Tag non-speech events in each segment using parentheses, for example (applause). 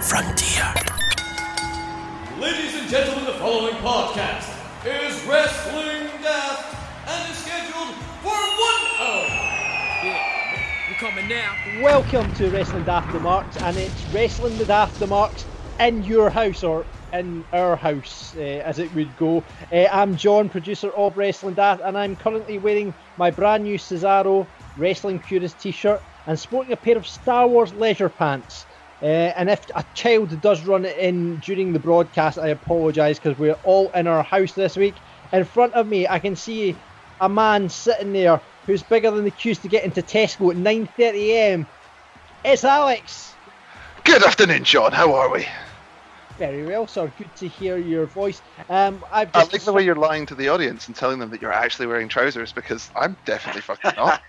frontier. Ladies and gentlemen, the following podcast is Wrestling Daft and is scheduled for one hour. Yeah, we're coming now. Welcome to Wrestling Daft the Marks, and it's Wrestling the Daft the Marks in your house or in our house, uh, as it would go. Uh, I'm John, producer of Wrestling Daft, and I'm currently wearing my brand new Cesaro Wrestling Purist t-shirt and sporting a pair of Star Wars leisure pants. Uh, and if a child does run in during the broadcast, I apologise because we're all in our house this week. In front of me, I can see a man sitting there who's bigger than the queues to get into Tesco at 9.30am. It's Alex. Good afternoon, John. How are we? Very well, sir. Good to hear your voice. Um, I've I like the way you're lying to the audience and telling them that you're actually wearing trousers because I'm definitely fucking not.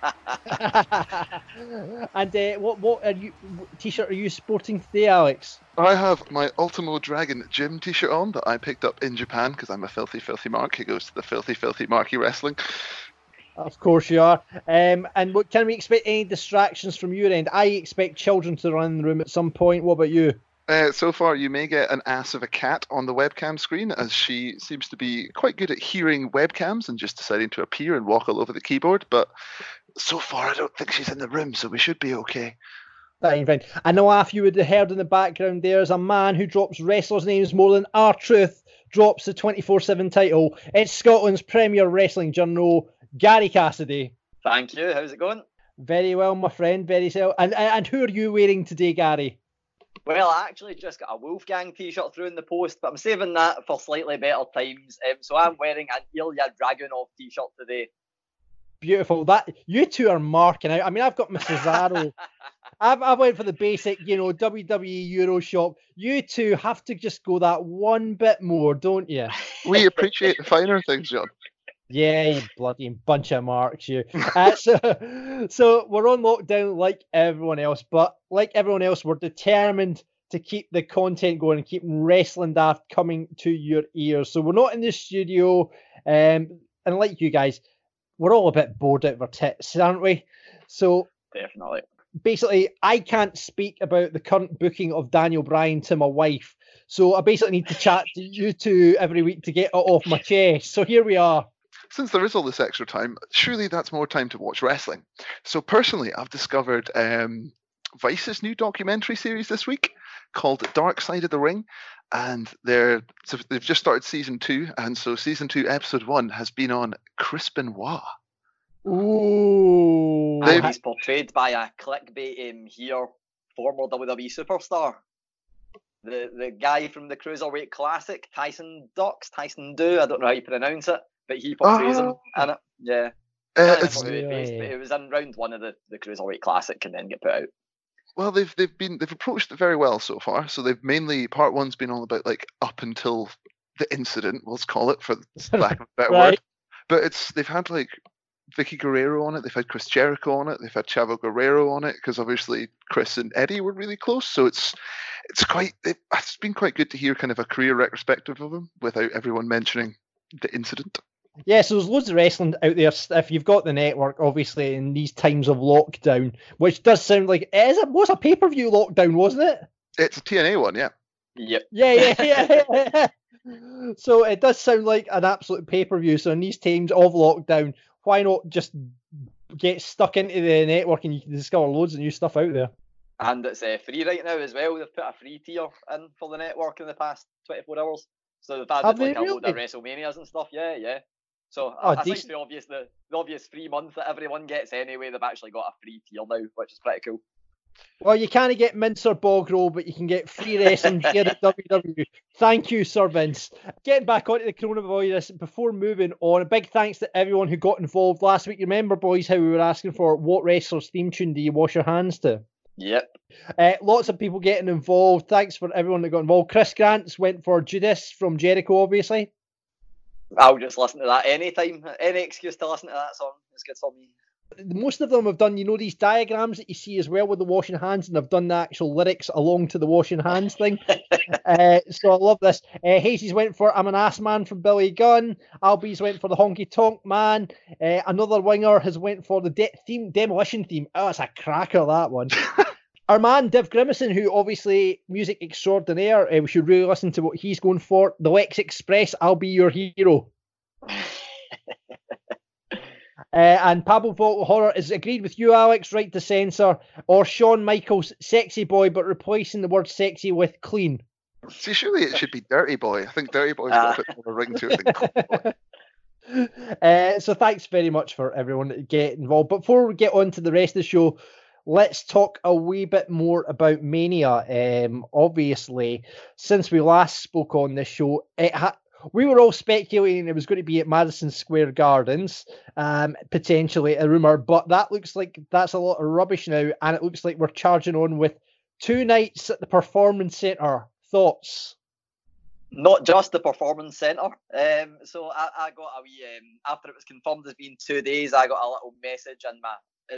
(laughs) and uh, what what are you t-shirt are you sporting today, Alex? I have my Ultimo Dragon gym t-shirt on that I picked up in Japan because I'm a filthy, filthy mark who goes to the filthy, filthy marky wrestling. Of course you are. Um, and what can we expect? Any distractions from your end? I expect children to run in the room at some point. What about you? Uh, so far, you may get an ass of a cat on the webcam screen as she seems to be quite good at hearing webcams and just deciding to appear and walk all over the keyboard. But so far, I don't think she's in the room, so we should be okay. Fine, fine. I know half you would have heard in the background there's a man who drops wrestlers' names more than R-Truth drops the 24 7 title. It's Scotland's Premier Wrestling Journal, Gary Cassidy. Thank you. How's it going? Very well, my friend. Very well. And, and who are you wearing today, Gary? Well, I actually just got a Wolfgang t-shirt through in the post, but I'm saving that for slightly better times. Um, so I'm wearing an Ilya Dragunov t-shirt today. Beautiful. That you two are marking out. I mean, I've got my Cesaro. (laughs) I've, I went for the basic, you know, WWE Euro shop. You two have to just go that one bit more, don't you? We appreciate the finer things, John. Yeah, you bloody bunch of marks, you. Uh, (laughs) so, so we're on lockdown like everyone else, but like everyone else, we're determined to keep the content going and keep wrestling daft coming to your ears. So we're not in the studio, um, and like you guys, we're all a bit bored out of our tits, aren't we? So Definitely. basically, I can't speak about the current booking of Daniel Bryan to my wife. So I basically need to chat to you two every week to get it off my (laughs) chest. So here we are. Since there is all this extra time, surely that's more time to watch wrestling. So personally, I've discovered um, Vice's new documentary series this week called Dark Side of the Ring, and they're so they've just started season two, and so season two, episode one, has been on Chris Benoit. Ooh. And he's portrayed by a clickbait um, here, former WWE superstar. The the guy from the Cruiserweight Classic, Tyson Dux, Tyson Do, I don't know how you pronounce it, but he portrays him Oh. in it. Yeah. Uh, it's, remember who it based, but Really? it was in round one of the, the Cruiserweight Classic and then get put out. well, they've they've been they've approached it very well so far. So they've mainly part one's been all about like up until the incident, let's call it for (laughs) lack of a better Right. word. But it's they've had like Vickie Guerrero on it, they've had Chris Jericho on it, they've had Chavo Guerrero on it because obviously Chris and Eddie were really close. So it's it's quite it, it's been quite good to hear kind of a career retrospective of them without everyone mentioning the incident. Yeah, so there's loads of wrestling out there. If you've got the network, obviously, in these times of lockdown, which does sound like it is it was a pay per view lockdown, wasn't it? It's a TNA one, yeah. Yep. Yeah, (laughs) yeah, yeah. so it does sound like an absolute pay per view. So in these times of lockdown, why not just get stuck into the network and you can discover loads of new stuff out there? And it's uh, free right now as well. They've put a free tier in for the network in the past 24 hours. So they've added Have like they a load of? WrestleManias and stuff. Yeah, yeah. So Oh, I, I think the obvious the, the obvious free month that everyone gets anyway, they've actually got a free tier now, which is pretty cool. Well, you can't get Mincer Bog Roll, but you can get free wrestling (laughs) gear at WWE. Thank you, Sir Vince. Getting back onto the coronavirus before moving on, a big thanks to everyone who got involved last week. You Remember, boys, how we were asking for what wrestler's theme tune do you wash your hands to? Yep. Uh, lots of people getting involved. Thanks for everyone that got involved. Chris Grants went for Judas from Jericho, obviously. I'll just listen to that anytime. Any excuse to listen to that song is good for me. Most of them have done, you know, these diagrams that you see as well with the washing hands, and they've done the actual lyrics along to the washing hands thing. (laughs) uh, so I love this. Uh, Hazy's went for I'm an ass man from Billy Gunn. Albies went for the honky tonk man. Uh, another winger has went for the de- theme demolition theme. Oh, it's a cracker that one. (laughs) our man Div Grimison, who obviously music extraordinaire, uh, we should really listen to what he's going for. The Lex Express, I'll be your hero. (laughs) Uh, and Pablo Volta Horror is agreed with you, Alex, right to censor, or Shawn Michaels, sexy boy, but replacing the word sexy with clean. See, surely it should be Dirty Boy. I think Dirty Boy's got a bit more ring to it than Cool Boy. (laughs) Uh, so thanks very much for everyone that get involved. Before we get on to the rest of the show, let's talk a wee bit more about Mania. Um, obviously, since we last spoke on this show, it ha- we were all speculating it was going to be at Madison Square Gardens, um, potentially a rumor, but that looks like that's a lot of rubbish now, and it looks like we're charging on with two nights at the Performance Center. Thoughts? Not just the performance centre. Um, so I, I got a wee um, after it was confirmed as being two days. I got a little message in my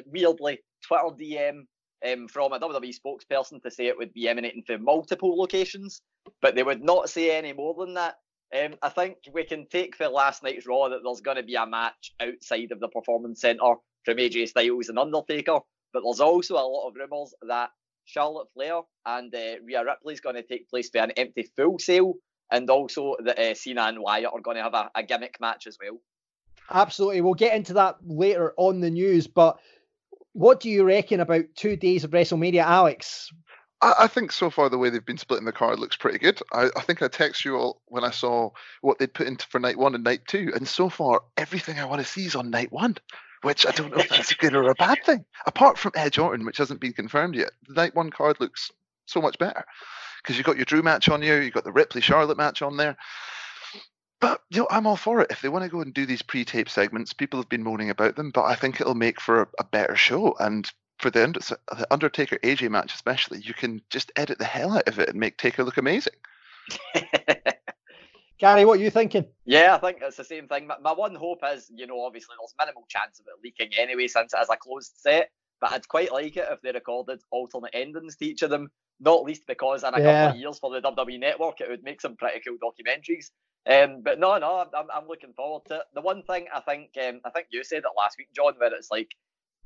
weirdly Twitter DM um, from a WWE spokesperson to say it would be emanating from multiple locations, but they would not say any more than that. Um, I think we can take for last night's Raw that there's going to be a match outside of the Performance Centre from AJ Styles and Undertaker, but there's also a lot of rumours that Charlotte Flair and uh, Rhea Ripley is going to take place for an empty Full Sail, and also that uh, Cena and Wyatt are going to have a, a gimmick match as well. Absolutely. We'll get into that later on the news, but what do you reckon about two days of WrestleMania, Alex? I, I think so far the way they've been splitting the card looks pretty good. I, I think I text you all when I saw what they'd put into for night one and night two, and so far everything I want to see is on night one, which I don't know if that's a good or a bad thing. Apart from Edge Orton, which hasn't been confirmed yet, the night one card looks so much better because you've got your Drew match on you, you've got the Ripley Charlotte match on there. But you know, I'm all for it. If they want to go and do these pre-tape segments, people have been moaning about them, but I think it'll make for a, a better show. And for the, the Undertaker AJ match, especially, you can just edit the hell out of it and make Taker look amazing. (laughs) Gary, what are you thinking? Yeah, I think it's the same thing. My, my one hope is, you know, obviously there's minimal chance of it leaking anyway since it is a closed set. But I'd quite like it if they recorded alternate endings to each of them, not least because in a Yeah. couple of years for the WWE Network, it would make some pretty cool documentaries. Um, but no, no, I'm, I'm looking forward to it. The one thing I think, um, I think you said it last week, John, where it's like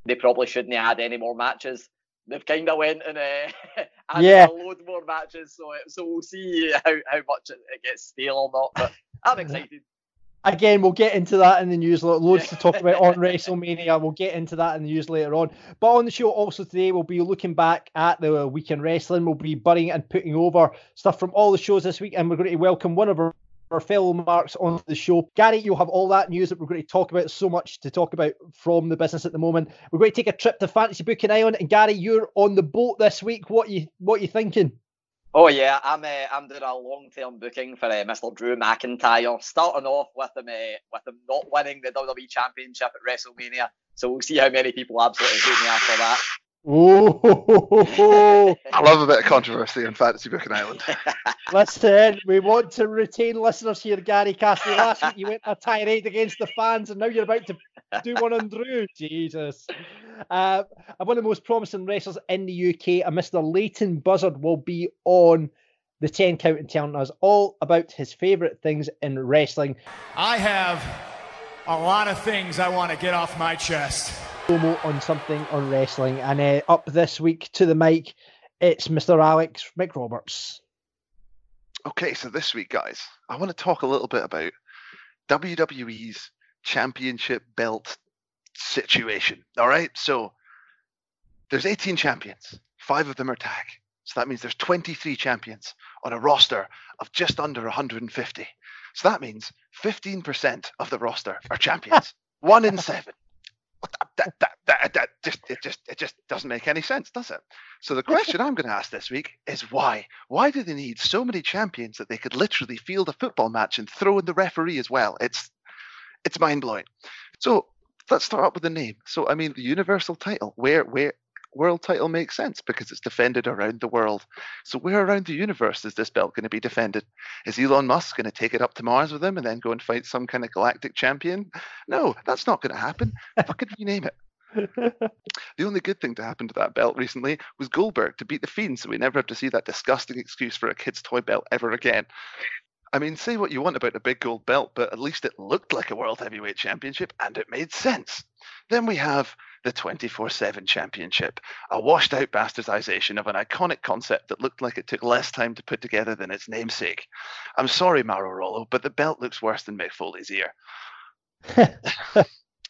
they probably shouldn't add any more matches. They've kind of went and uh, (laughs) added Yeah. a load more matches, so so we'll see how, how much it, it gets stale or not. But I'm (laughs) excited. Again, we'll get into that in the news. lo- Loads to talk about on (laughs) WrestleMania. We'll get into that in the news later on. But on the show also today, we'll be looking back at the weekend wrestling. We'll be burying and putting over stuff from all the shows this week, and we're going to welcome one of our, our fellow marks on the show. Gary, you'll have all that news that we're going to talk about. So much to talk about from the business at the moment. We're going to take a trip to Fantasy Booking Island, and Gary, you're on the boat this week. What you what you thinking? Oh yeah, I'm uh, I'm doing a long term booking for uh, Mr. Drew McIntyre, starting off with him uh, with him not winning the WWE Championship at WrestleMania. So we'll see how many people absolutely hate me after that. Oh, (laughs) I love a bit of controversy on Fantasy Booking Island. (laughs) Listen, we want to retain listeners here, Gary Cassidy. Last week you went a tirade against the fans, and now you're about to do one on Drew. Jesus. Uh, I'm one of the most promising wrestlers in the UK, a Mr. Leyton Buzzard, will be on the 10 count and telling us all about his favourite things in wrestling. I have a lot of things I want to get off my chest. Promo on something on wrestling. And uh, up this week to the mic, it's Mr. Alex McRoberts. Okay, so this week, guys, I want to talk a little bit about WWE's championship belt situation. All right, so there's 18 champions, five of them are tag. So that means there's 23 champions on a roster of just under 150. So that means 15% of the roster are champions. (laughs) One in seven. That, that, that, that just it just it just doesn't make any sense, does it? So the question I'm going to ask this week is why? Why do they need so many champions that they could literally field a football match and throw in the referee as well? It's it's mind blowing. So let's start up with the name. So I mean, the universal title, where where world title makes sense because it's defended around the world. So where around the universe is this belt going to be defended? Is Elon Musk going to take it up to Mars with him and then go and fight some kind of galactic champion? No, that's not going to happen. Fucking rename it. (laughs) The only good thing to happen to that belt recently was Goldberg to beat the Fiend, so we never have to see that disgusting excuse for a kid's toy belt ever again. I mean, say what you want about the big gold belt, but at least it looked like a World Heavyweight Championship and it made sense. Then we have the 24 7 Championship, a washed out bastardization of an iconic concept that looked like it took less time to put together than its namesake. I'm sorry, Mauro Rollo, but the belt looks worse than Mick Foley's ear. (laughs)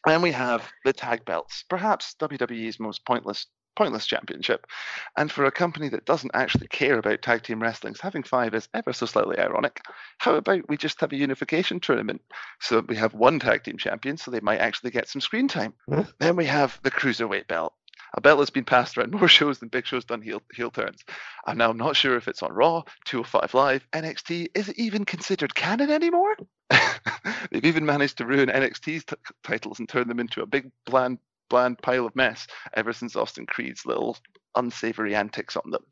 then we have the tag belts, perhaps WWE's most pointless pointless championship. And for a company that doesn't actually care about tag team wrestlings, having five is ever so slightly ironic. How about we just have a unification tournament so we have one tag team champion so they might actually get some screen time? Hmm. then we have the cruiserweight belt. A belt that's been passed around more (laughs) shows than Big Show's done heel, heel turns. And now I'm not sure if it's on Raw, 205 Live, NXT. Is it even considered canon anymore? (laughs) They've even managed to ruin NXT's t- titles and turn them into a big bland bland pile of mess ever since Austin Creed's little unsavory antics on them.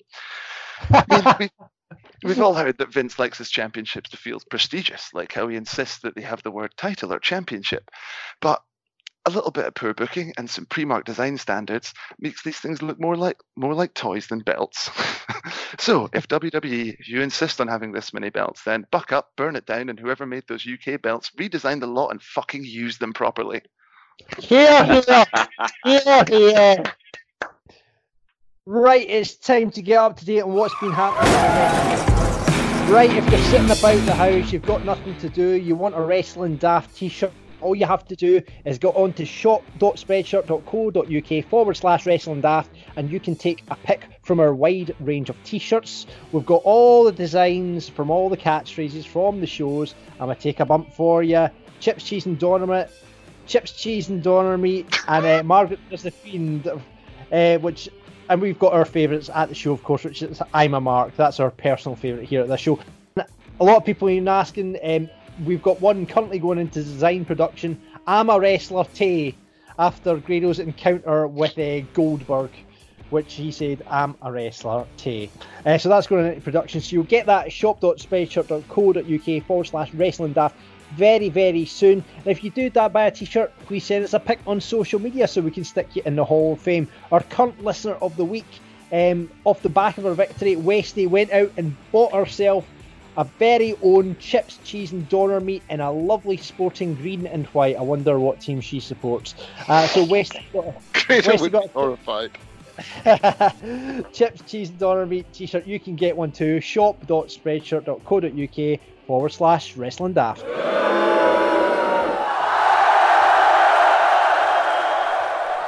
I mean, (laughs) we, we've all heard that Vince likes his championships to feel prestigious, like how he insists that they have the word title or championship. But a little bit of poor booking and some pre-marked design standards makes these things look more like more like toys than belts. (laughs) so if WWE, if you insist on having this many belts, then buck up, burn it down, and whoever made those UK belts, redesign the lot and fucking use them properly. Here, here, here, (laughs) here. Right, it's time to get up to date on what's been happening. Right, if you're sitting about the house, you've got nothing to do, you want a wrestling daft t-shirt, all you have to do is go on to shop.spreadshirt.co.uk forward slash wrestling daft and you can take a pick from our wide range of t-shirts. We've got all the designs from all the catchphrases from the shows. I'm gonna take a bump for you. Chips, cheese, and doner chips, cheese, and doner meat, and uh, Margaret is the fiend, uh, which. And we've got our favourites at the show, of course, which is I'm a Mark. That's our personal favourite here at the show. A lot of people have been asking. Um, we've got one currently going into design production. I'm a wrestler Tay after Grado's encounter with uh, Goldberg, which he said, I'm a wrestler Tay. Uh, so that's going into production. So you'll get that at shop.spreadshirt.co.uk forward slash wrestling daft very, very soon. And if you do that, buy a t-shirt, please send us a pic on social media so we can stick you in the Hall of Fame. Our current listener of the week, um, off the back of our victory, Westy went out and bought herself a very own chips, cheese, and doner meat in a lovely sporting green and white. I wonder what team she supports. Uh, so Westy got, (laughs) Westy got horrified. (laughs) chips, cheese, and doner meat t-shirt. You can get one too. Shop.spreadshirt.co.uk forward slash wrestling daft.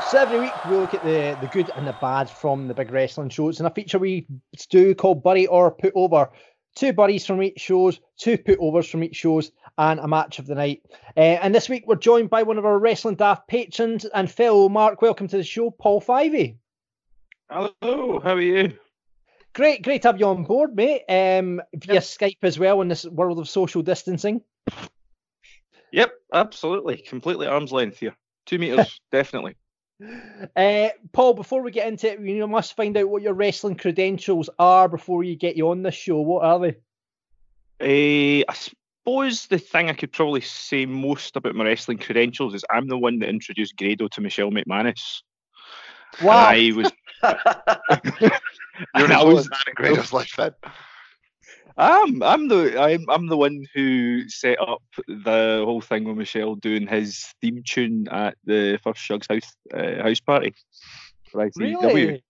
So every week we look at the, the good and the bad from the big wrestling shows and a feature we do called Bury or Put Over. Two buddies from each shows, two put overs from each shows, and a match of the night. Uh, and this week we're joined by one of our Wrestling Daft patrons and fellow Mark. Welcome to the show, Paul Fivey. Hello, how are you? Great, great to have you on board, mate. Um, via yep. Skype as well in this world of social distancing. Yep, absolutely, completely arm's length here, two meters, (laughs) definitely. Uh, Paul, before we get into it, you must find out what your wrestling credentials are before you get you on this show. What are they? Uh, I suppose the thing I could probably say most about my wrestling credentials is I'm the one that introduced Grado to Michelle McManus. Wow. I was. (laughs) You're not was that in Grado's life then. I'm I'm the I'm I'm the one who set up the whole thing with Michelle doing his theme tune at the first Shug's house uh, house party for ICW. Really?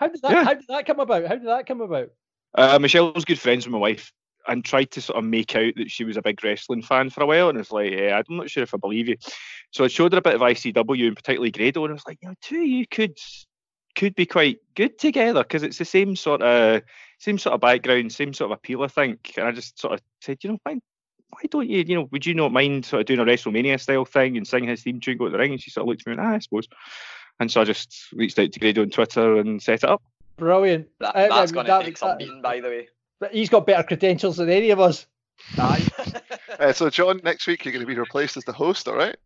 How did that yeah. How did that come about? How did that come about? Uh, Michelle was good friends with my wife and tried to sort of make out that she was a big wrestling fan for a while, and it's like, yeah, I'm not sure if I believe you. So I showed her a bit of ICW and particularly Grado, and I was like, you know, two of you could could be quite good together because it's the same sort of same sort of background, same sort of appeal, I think. And I just sort of said, you know, why, why don't you, you know, would you not mind sort of doing a WrestleMania style thing and singing his theme tune, go to the ring? And she sort of looked at me and, ah, I suppose. And so I just reached out to Grado on Twitter and set it up. Brilliant. That, that's going to take some beating, by the way. But he's got better credentials than any of us. (laughs) uh, so, John, next week you're going to be replaced as the host, all right?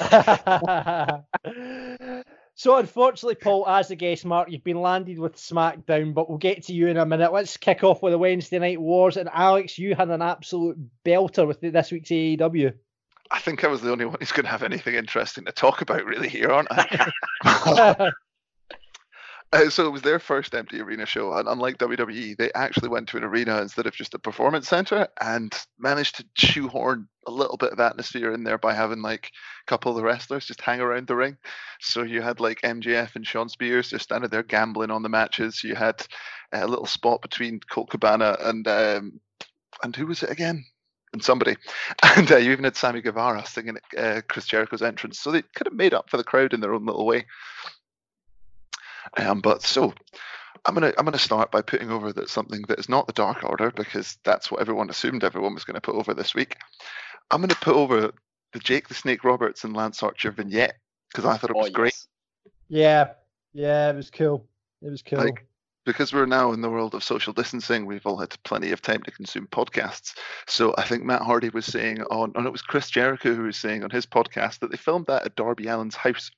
(laughs) (laughs) So, unfortunately, Paul, as the guest mark, you've been landed with SmackDown, but we'll get to you in a minute. Let's kick off with the Wednesday Night Wars. And Alex, you had an absolute belter with this week's AEW. I think I was the only one who's going to have anything interesting to talk about, really, here, aren't I? (laughs) (laughs) (laughs) Uh, so it was their first empty arena show, and unlike WWE, they actually went to an arena instead of just a performance center, and managed to shoehorn a little bit of atmosphere in there by having like a couple of the wrestlers just hang around the ring. So you had like MJF and Shawn Spears just standing there gambling on the matches. You had a little spot between Colt Cabana and um, and who was it again? And somebody, (laughs) and uh, you even had Sammy Guevara singing uh, Chris Jericho's entrance, so they could have made up for the crowd in their own little way. Um, but so I'm gonna I'm gonna start by putting over that something that is not the Dark Order because that's what everyone assumed everyone was going to put over this week. I'm gonna put over the Jake the Snake Roberts and Lance Archer vignette because I thought it Oh, was great. Yeah, yeah, it was cool. It was cool. Like, because we're now in the world of social distancing, we've all had plenty of time to consume podcasts. So I think Matt Hardy was saying on, and it was Chris Jericho who was saying on his podcast that they filmed that at Darby Allin's house.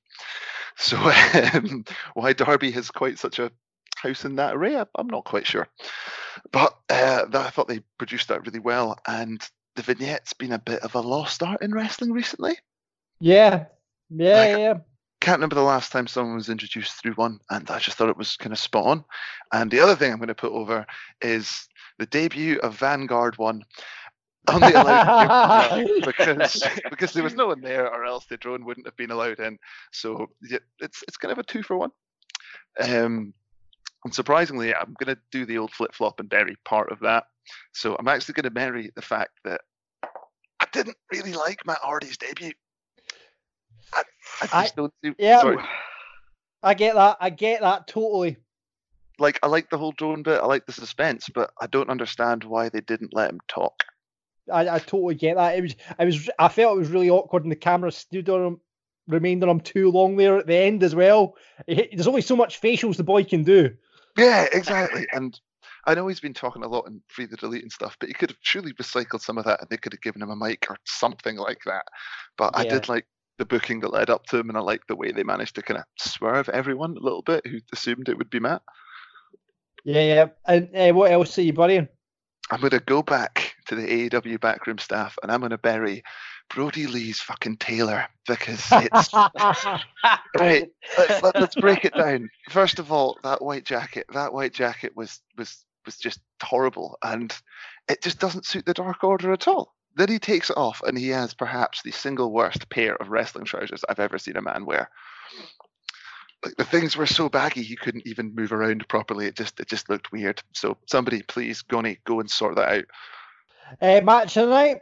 So (laughs) um, why Darby has quite such a house in that array, I'm not quite sure. But uh, that, I thought they produced that really well, and the vignette's been a bit of a lost art in wrestling recently. yeah, yeah, Like- yeah. can't remember the last time someone was introduced through one, and I just thought it was kind of spot on. And the other thing I'm going to put over is the debut of Vanguard One. Only allowed in (laughs) because because there was no one there, or else the drone wouldn't have been allowed in. So yeah, it's it's kind of a two for one. Um, and surprisingly, I'm going to do the old flip flop and bury part of that. So I'm actually going to bury the fact that I didn't really like Matt Hardy's debut. I, I just I- don't see. yeah. sorry. I get that. I get that totally. like I like the whole drone bit, I like the suspense, but I don't understand why they didn't let him talk. I, I totally get that. It was, I was, I felt it was really awkward, and the camera stood on him, remained on him too long there at the end as well. He- there's only so much facials the boy can do. Yeah, exactly. and I know he's been talking a lot in free the delete and stuff, but he could have surely recycled some of that and they could have given him a mic or something like that. But I did like the booking that led up to him and I liked the way they managed to kind of swerve everyone a little bit who assumed it would be Matt. Yeah, yeah. And uh, what else are you burying? I'm going to go back to the AEW backroom staff and I'm going to bury Brodie Lee's fucking tailor because (laughs) it's (laughs) right. Let, let, us break it down. First of all, that white jacket. That white jacket was was was just horrible, and it just doesn't suit the Dark Order at all. Then he takes it off, and he has perhaps the single worst pair of wrestling trousers I've ever seen a man wear. Like the things were so baggy, he couldn't even move around properly. It just it just looked weird. So somebody, please, Goni, go and sort that out. Uh, match of the night.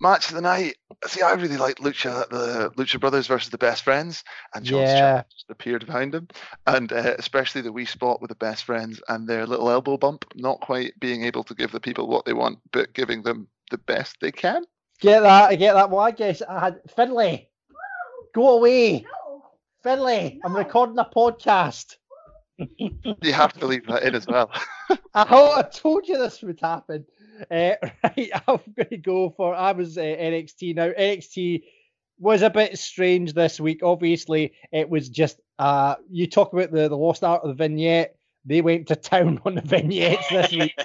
Match of the night. See, I really like Lucha, the Lucha Brothers versus the Best Friends, and John Yeah. just appeared behind him, and uh, especially the wee spot with the Best Friends and their little elbow bump, not quite being able to give the people what they want, but giving them the best they can. Get that. I get that. Well, I guess I had Finley. Go away, Finley. I'm recording a podcast. You have to leave that in as well. (laughs) I, I told you this would happen. Uh, (laughs) right, I'm going to go for. I was uh, NXT now. NXT was a bit strange this week. Obviously, it was just. Uh, you talk about the the lost art of the vignette. They went to town (laughs) on the vignettes this week. (laughs)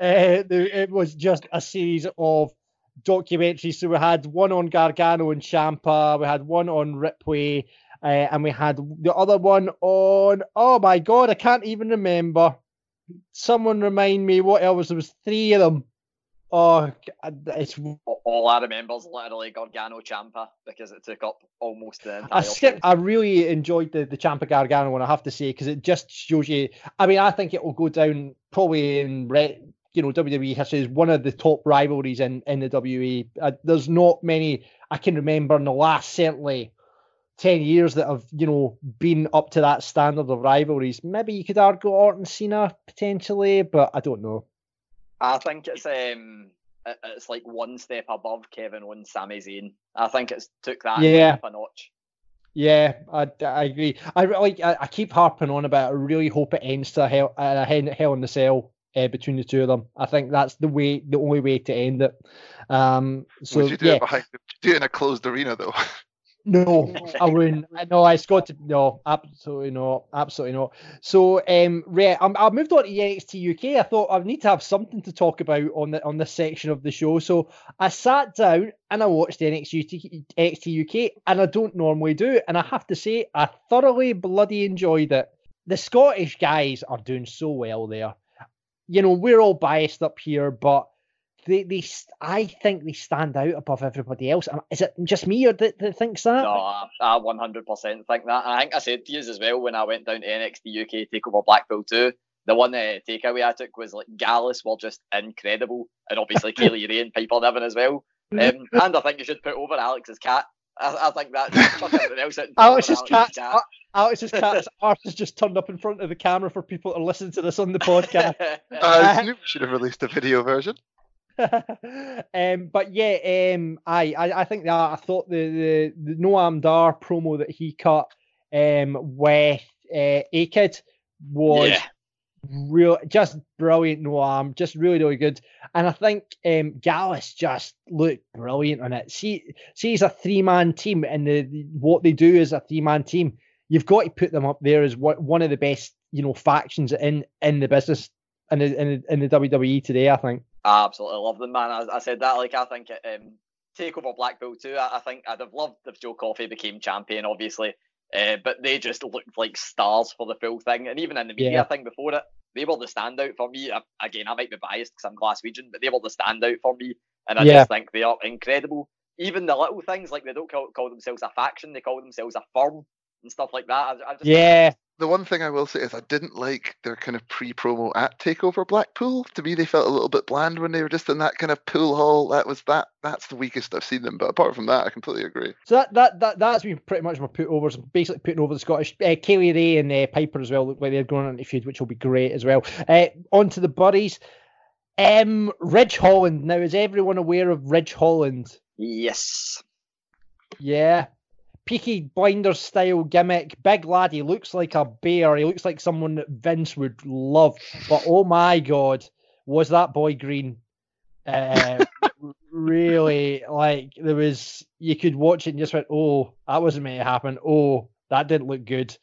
uh, the, it was just a series of documentaries. So we had one on Gargano and Ciampa, we had one on Ripley, uh, and we had the other one on. Oh my god, I can't even remember. Someone remind me what else? There was three of them. Oh, it's All I remember is literally Gargano Ciampa because it took up almost the entire. I skipped. film. I really enjoyed the the Ciampa Gargano one. I have to say because it just shows you. I mean, I think it will go down probably in you know WWE history as one of the top rivalries in in the WWE. Uh, there's not many I can remember in the last certainly ten years that have you know been up to that standard of rivalries. Maybe you could argue Orton Cena potentially, but I don't know. I think it's um, it's like one step above Kevin Owens, Sami Zayn. I think it's took that Yeah. up a notch. Yeah, I, I agree. I like. I, I keep harping on about. it. I really hope it ends to a hell, a hell, hell in the cell uh, between the two of them. I think that's the way, the only way to end it. Um. So Would you do yeah, it behind? Do it in a closed arena though. (laughs) (laughs) no, I wouldn't. No, it's got to. No, absolutely not. Absolutely not. So, um, Ray, I'm, I moved on to NXT UK. I thought I need to have something to talk about on the on this section of the show. So I sat down and I watched NXT NXT UK, and I don't normally do, and I have to say I thoroughly bloody enjoyed it. the Scottish guys are doing so well there. You know, we're all biased up here, but they, they, I think they stand out above everybody else. Um, Is it just me or that, that thinks that? No, I, I 100% think that. I think I said to you as well when I went down to NXT UK Takeover Blackpool 2. The one uh, takeaway I took was like Gallus were just incredible, and obviously (laughs) Kay Lee Ray and Piper Niven as well. Um, and I think you should put over Alex's cat. I, I think that (laughs) chuck everything else out and put Alex's over cat. Uh, Alex's cat's (laughs) arse has just turned up in front of the camera for people to listen to this on the podcast. I knew we should have released a video version. (laughs) um, but yeah, um, I, I I think that I thought the the, the Noam Dar promo that he cut um with uh, A-Kid was Yeah. real, just brilliant. Noam, just really really good. And I think um Gallus just looked brilliant on it. See, see, it's a three man team, and the, the- what they do is a three man team. You've got to put them up there as what one of the best you know factions in in the business in the in the, in the WWE today. I think. I absolutely love them, man. I, I said that like I think it, um, Takeover Blackpool too. I, I think I'd have loved if Joe Coffey became champion, obviously, uh, but they just looked like stars for the full thing. And even in the media Yeah. thing before it, they were the standout for me. I, again, I might be biased because I'm Glaswegian, but they were the standout for me, and I Yeah. just think they are incredible. Even the little things like they don't call, call themselves a faction; they call themselves a firm and stuff like that. I, I just Yeah, The one thing I will say is I didn't like their kind of pre-promo at Takeover Blackpool. To me, they felt a little bit bland when they were just in that kind of pool hall. That was that. That's the weakest I've seen them. But apart from that, I completely agree. So that that, that that's been pretty much my put overs, basically putting over the Scottish. Uh, Kay Lee Ray and uh, Piper as well look like they're going on into feud, which will be great as well. Uh, on to the buddies. Um, Ridge Holland. Now, is everyone aware of Ridge Holland? yes, Yeah. Peaky Blinders style gimmick. Big lad. He looks like a bear. He looks like someone that Vince would love. But oh my god, was that boy green? Uh, (laughs) really, like there was. You could watch it and just went, "Oh, that wasn't meant to happen. Oh, that didn't look good."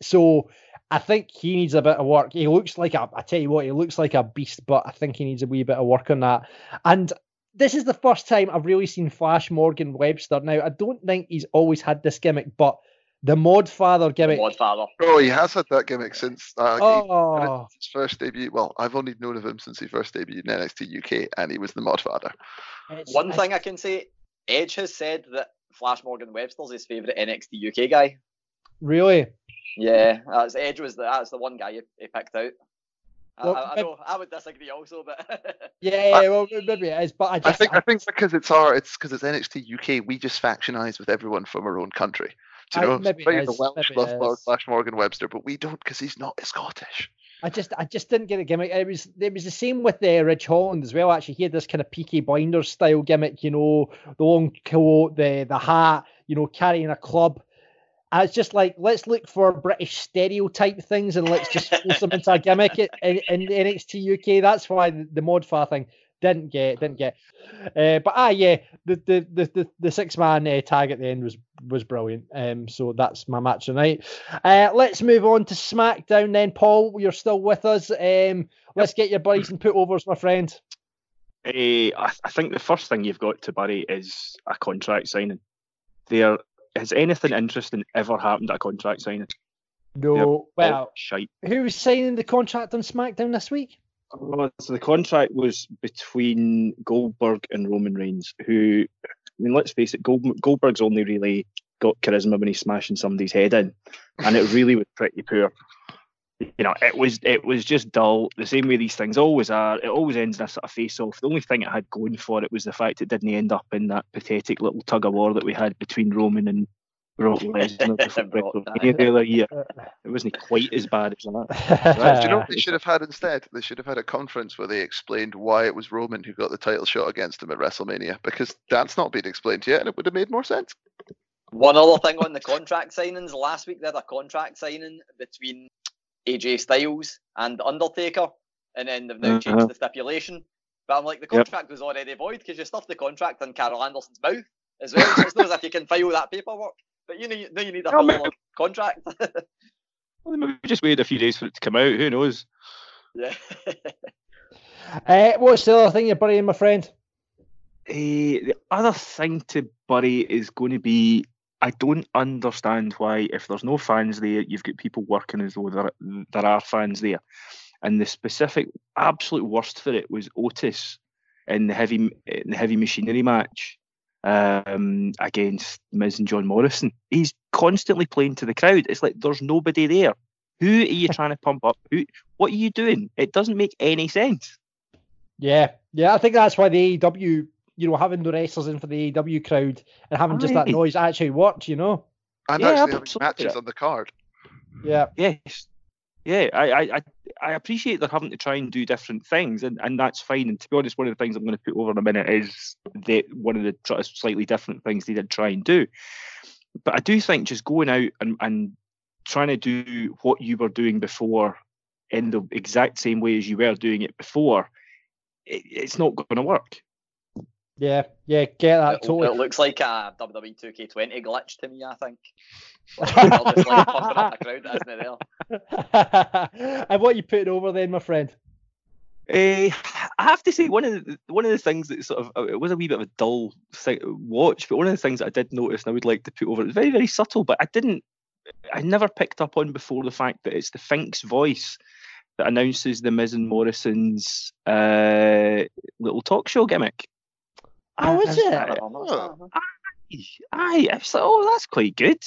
So I think he needs a bit of work. He looks like a. I tell you what, he looks like a beast, but I think he needs a wee bit of work on that. And this is the first time I've really seen Flash Morgan Webster. Now, I don't think he's always had this gimmick, but the Mod Father gimmick. Godfather. Oh, he has had that gimmick since uh, oh, his first debut. Well, I've only known of him since he first debuted in NXT UK, and he was the Modfather. it's- One it's- thing I can say, Edge has said that Flash Morgan Webster's his favourite NXT UK guy. Really? Yeah, that's Edge was the that's the one guy he, he picked out. I, Well, I, I but- know I would disagree also, but (laughs) Yeah, yeah, well, maybe it is, but I I think I think because it's our it's because it's NXT UK, we just factionize with everyone from our own country. Do you I- know? maybe it the Welsh maybe love Lord. Flash Morgan Webster, but we don't because he's not Scottish. I just I just didn't get a gimmick. It was it was the same with uh, Ridge Holland as well. Actually, he had this kind of Peaky Blinders style gimmick, you know, the long coat, the the hat, you know, carrying a club. And it's just like let's look for British stereotype things and let's just force them into a gimmick in, in, NXT UK. That's why the, the mod far thing didn't get didn't get. Uh, but ah yeah, the the the the, the six man uh, tag at the end was was brilliant. Um, so that's my match tonight. Uh, let's move on to SmackDown then. Paul, you're still with us. Um, let's get your buddies and put overs, my friend. Eh, I, I think the first thing you've got to bury is a contract signing. There has anything interesting ever happened at a contract signing? No, oh, oh, well, shite. who was signing the contract on SmackDown this week? Well, so the contract was between Goldberg and Roman Reigns, who, I mean, let's face it, Gold, Goldberg's only really got charisma when he's smashing somebody's head in, and it really was pretty poor. You know, it was it was just dull. The same way these things always are. It always ends in a sort of face off. The only thing it had going for it was the fact it didn't end up in that pathetic little tug of war that we had between Roman and Brock (laughs) Lesnar before Brock, WrestleMania the other year. It wasn't quite as bad as that. (laughs) Do you know what they should have had instead? They should have had a conference where they explained why it was Roman who got the title shot against him at WrestleMania, because that's not been explained yet, and it would have made more sense. one other thing on the contract (laughs) signings. Last week they had a contract signing between AJ Styles and Undertaker, and then they've now Uh-huh. changed the stipulation. But I'm like, the Yep. contract was already void because you stuffed the contract in Karl Anderson's mouth as well. So it's not as if you can file that paperwork. But you need, now you need a No, full contract. (laughs) Well, maybe just waited a few days for it to come out. Who knows? yeah. Uh, (laughs) what's the other thing you're burying, my friend? Eh, the other thing to bury is going to be I don't understand why, if there's no fans there, you've got people working as though there, there are fans there. And the specific, absolute worst for it was Otis in the heavy in the heavy machinery match um, against Miz and John Morrison. He's constantly playing to the crowd. It's like there's nobody there. Who are you trying to pump up? Who? What are you doing? It doesn't make any sense. Yeah, yeah. I think that's why the AEW, you know, having the wrestlers in for the AEW crowd and having just that noise actually worked. You know. And Yeah, actually having matches on the card. Yeah. Yes. Yeah, I, I, I, I appreciate they're having to try and do different things, and, and that's fine. And to be honest, one of the things I'm going to put over in a minute is that one of the tr- slightly different things they did try and do. But I do think just going out and, and trying to do what you were doing before in the exact same way as you were doing it before, it, it's not going to work. Yeah, yeah, get that It, totally. it looks like a WWE 2K20 glitch to me, I think. (laughs) They're like pumping up the crowd that isn't there. (laughs) and what are you putting over then, my friend? Uh, I have to say one of the one of the things that sort of uh, it was a wee bit of a dull thing, watch, but one of the things that I did notice and I would like to put over it was very very subtle, but I didn't, I never picked up on before the fact that it's the Fink's voice that announces the Miz and Morrison's uh, little talk show gimmick. Oh, is was it? like, Oh. Aye, I was like, oh, that's quite good.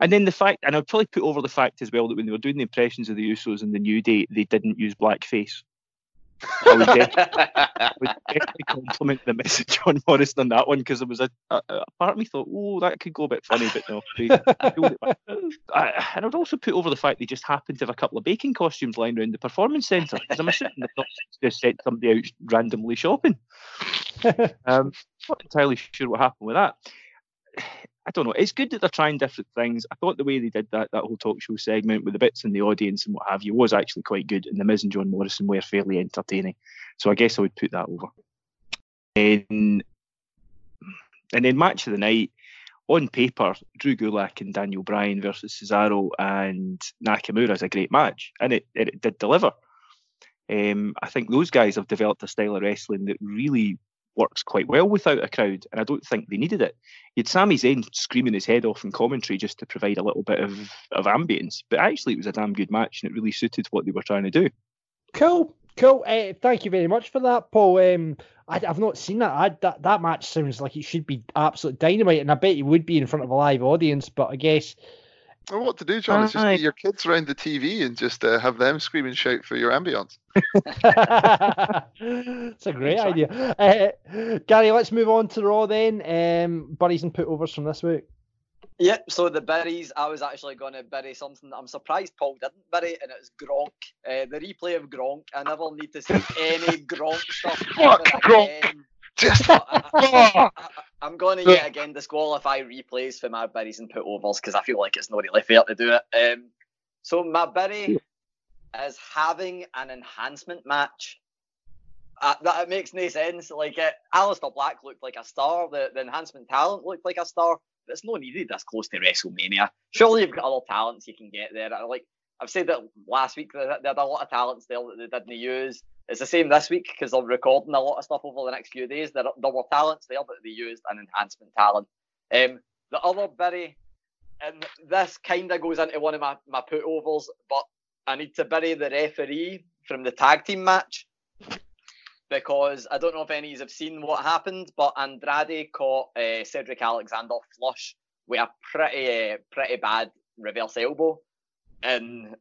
And then the fact, and I'd probably put over the fact as well that when they were doing the impressions of the Usos in the New Day, they didn't use blackface. I would definitely, I would definitely compliment the message on John Morrison on that one because there was a, a, a part of me thought, oh, that could go a bit funny, but no. They, they pulled it back. (laughs) I, and I'd also put over the fact they just happened to have a couple of baking costumes lying around the performance centre because I'm assuming they've not just sent somebody out randomly shopping. (laughs) Um, not entirely sure what happened with that. I don't know. It's good that they're trying different things. I thought the way they did that that whole talk show segment with the bits in the audience and what have you was actually quite good, and the Miz and John Morrison were fairly entertaining. So I guess I would put that over. And, and then match of the night on paper, Drew Gulak and Daniel Bryan versus Cesaro and Nakamura is a great match, and it, it, it did deliver. Um, I think those guys have developed a style of wrestling that really works quite well without a crowd, and I don't think they needed it. You had Sami Zayn screaming his head off in commentary just to provide a little bit of, of ambience, but actually it was a damn good match, and it really suited what they were trying to do. Cool, cool. Uh, thank you very much for that, Paul. Um, I, I've not seen that. I, that. That match sounds like it should be absolute dynamite, and I bet it would be in front of a live audience. But I guess Well, what to do, John, is just Aye. get your kids around the TV and just uh, have them scream and shout for your ambience. (laughs) it's a great idea. Uh, Gary, let's move on to Raw then. Um, buddies and putovers from this week. Yep, so the berries, I was actually going to bury something that I'm surprised Paul didn't bury, and it was Gronk. Uh, the replay of Gronk. I never need to see any Gronk stuff. Fuck ever Gronk. again. Just But I, am going to yet again disqualify replays for my berries and put overs because I feel like it's not really fair to do it. Um, so my berry is having an enhancement match. Uh, that it makes no sense. Like uh, Aleister Black looked like a star. The, the enhancement talent looked like a star. But it's not needed this close to WrestleMania. Surely you've got other talents you can get there. I Like I've said that last week. They had a lot of talents there that they didn't use. It's the same this week because they're recording a lot of stuff over the next few days. There, there were talents there that they used an enhancement talent. Um, the other berry, and this kind of goes into one of my, my putovers, but I need to bury the referee from the tag team match because I don't know if any of you have seen what happened, but Andrade caught uh, Cedric Alexander flush with a pretty uh, pretty bad reverse elbow, and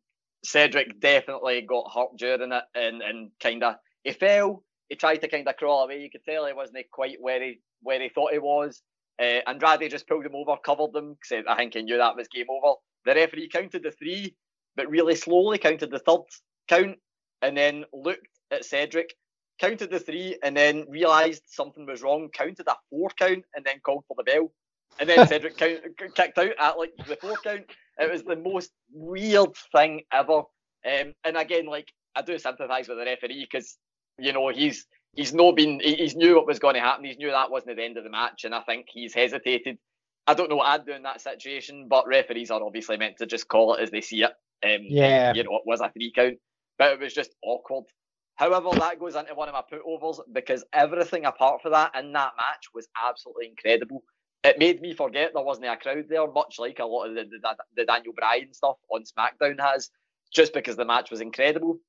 Cedric definitely got hurt during it, and and kind of he fell. He tried to kind of crawl away. You could tell he wasn't quite where he where he thought he was. Uh, Andrade just pulled him over, covered them. Said I think he knew that was game over. The referee counted the three, but really slowly counted the third count, and then looked at Cedric, counted the three, and then realised something was wrong. Counted a four count, and then called for the bell. And then (laughs) Cedric count, kicked out at like the four count. It was the most weird thing ever. Um, and again, like I do sympathise with the referee because you know he's he's not been he, he's knew what was going to happen. He's knew that wasn't the end of the match, and I think he's hesitated. I don't know what I'd do in that situation, but referees are obviously meant to just call it as they see it. Um, Yeah. you know, it was a three count, but it was just awkward. However, that goes into one of my putovers because everything apart from that in that match was absolutely incredible. It made me forget there wasn't a crowd there, much like a lot of the, the, the Daniel Bryan stuff on SmackDown has, just because the match was incredible.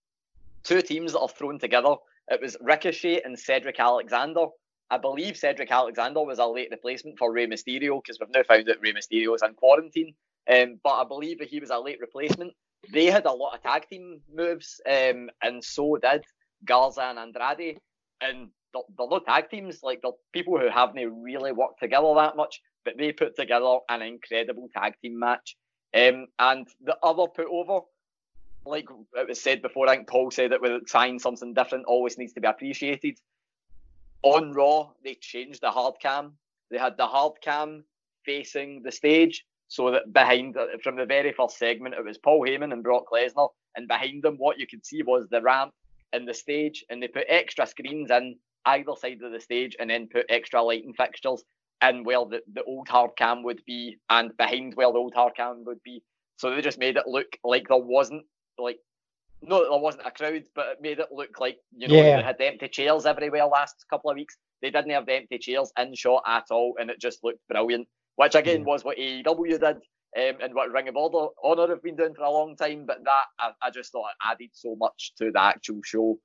Two teams that are thrown together. It was Ricochet and Cedric Alexander. I believe Cedric Alexander was a late replacement for Rey Mysterio because we've now found that Rey Mysterio is in quarantine. Um, but I believe that he was a late replacement. They had a lot of tag team moves, um, and so did Garza and Andrade. And they're, they're not tag teams, like they're people who haven't really worked together that much, but they put together an incredible tag team match. Um, and the other put over, like it was said before, I think Paul said it with trying something different always needs to be appreciated. On Raw, they changed the hard cam. They had the hard cam facing the stage, so that behind from the very first segment it was Paul Heyman and Brock Lesnar, and behind them what you could see was the ramp and the stage, and they put extra screens in either side of the stage, and then put extra lighting fixtures in where the, the old hard cam would be, and behind where the old hard cam would be. So they just made it look like there wasn't like no, there wasn't a crowd, but it made it look like you know Yeah. they had empty chairs everywhere last couple of weeks. They didn't have the empty chairs in shot at all, and it just looked brilliant. Which again was what AEW did, um, and what Ring of Order Honor have been doing for a long time. But that I, I just thought it added so much to the actual show.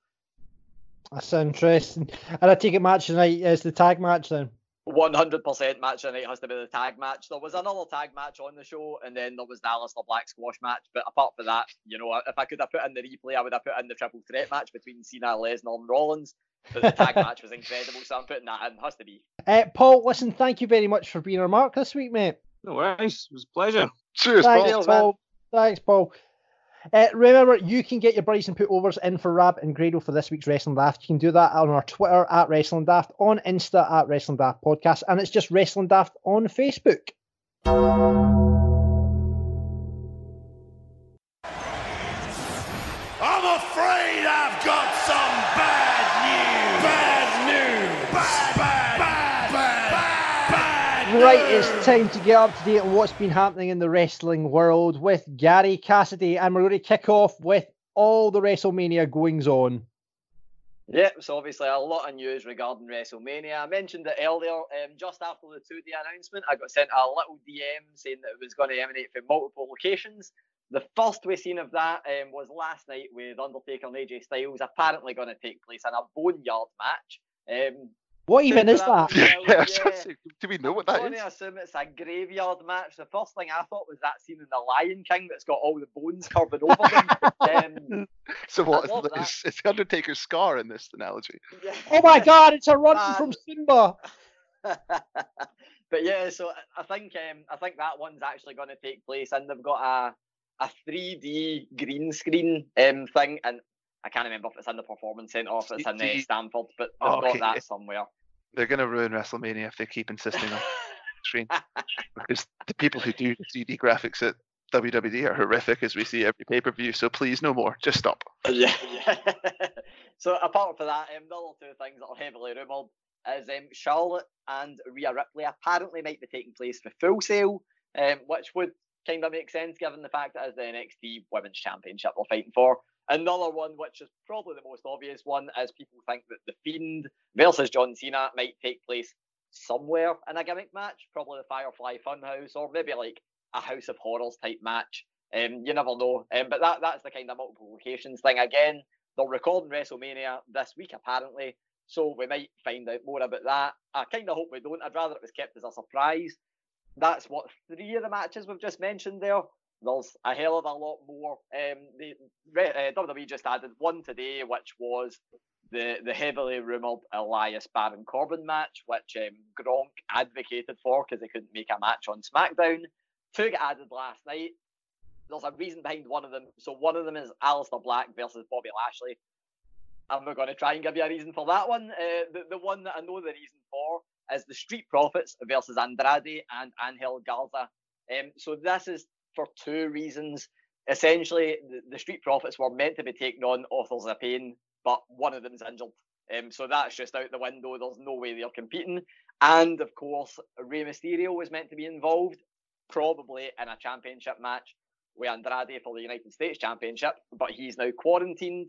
That's interesting. And I take it match tonight is the tag match then. 100% match tonight has to be the tag match. There was another tag match on the show, and then there was the Aleister Black squash match. But apart from that, you know, if I could have put in the replay, I would have put in the triple threat match between Cena, Lesnar, and Rollins. But the tag (laughs) match was incredible, so I'm putting that in. Has to be. Uh, Paul, listen, thank you very much for being our mark this week, mate. No worries. It was a pleasure. Cheers, Thanks, Paul. Paul. Thanks, Paul. Uh, remember, you can get your Bryson putovers in for Rab and Grado for this week's Wrestling Daft. You can do that on our Twitter at Wrestling Daft, on Insta at Wrestling Daft Podcast, and it's just Wrestling Daft on Facebook. Right, it's time to get up to date on what's been happening in the wrestling world with Gary Cassidy, and we're going to kick off with all the WrestleMania goings on. Yeah, so obviously a lot of news regarding WrestleMania. I mentioned it earlier. Um, just after the two-day announcement, I got sent a little DM saying that it was going to emanate from multiple locations. The first we've seen of that um, was last night with Undertaker and AJ Styles, apparently going to take place in a boneyard match. Um, What even is that? Yeah, was (laughs) yeah. say, do we know what that I'm is? going assume it's a graveyard match. The first thing I thought was that scene in The Lion King that's got all the bones curving over them. (laughs) Um, (laughs) So what? love Is, that. is, is the Undertaker's scar in this analogy? yeah. Oh my god, it's a run Man. from Simba! but yeah, so I- I think um, I think that one's actually going to take place, and they've got a a 3D green screen um, thing, and I can't remember if it's in the performance centre or if it's in uh, Stamford, but they've Okay. got that somewhere. They're going to ruin WrestleMania if they keep insisting on (laughs) screen. Because the people who do 3D graphics at WWE are horrific, as we see every pay per view. So please, no more. Just stop. yeah. (laughs) so apart from that, um, the other two things that are heavily rumoured is um, Charlotte and Rhea Ripley apparently might be taking place for Full Sail, um, which would kind of make sense given the fact that it's the NXT Women's Championship we're fighting for. Another one, which is probably the most obvious one, is people think that The Fiend versus John Cena might take place somewhere in a gimmick match, probably the Firefly Funhouse, or maybe like a House of Horrors type match. Um, you never know. Um, but that that's the kind of multiple locations thing. Again, they're recording WrestleMania this week apparently, so we might find out more about that. I kind of hope we don't. I'd rather it was kept as a surprise. That's what three of the matches we've just mentioned there. There's a hell of a lot more. Um, the uh, WWE just added one today, which was the the heavily rumored Elias Baron Corbin match, which um, Gronk advocated for because they couldn't make a match on SmackDown. Two got added last night. There's a reason behind one of them. So one of them is Aleister Black versus Bobby Lashley. I'm not going to try and give you a reason for that one. Uh, the, the one that I know the reason for is the Street Profits versus Andrade and Angel Garza. Um, so this is for two reasons. Essentially, the, the Street Profits were meant to be taking on Authors of Pain, but one of them's injured. Um, so that's just out the window. There's no way they're competing. And of course, Rey Mysterio was meant to be involved, probably in a championship match with Andrade for the United States Championship, but he's now quarantined,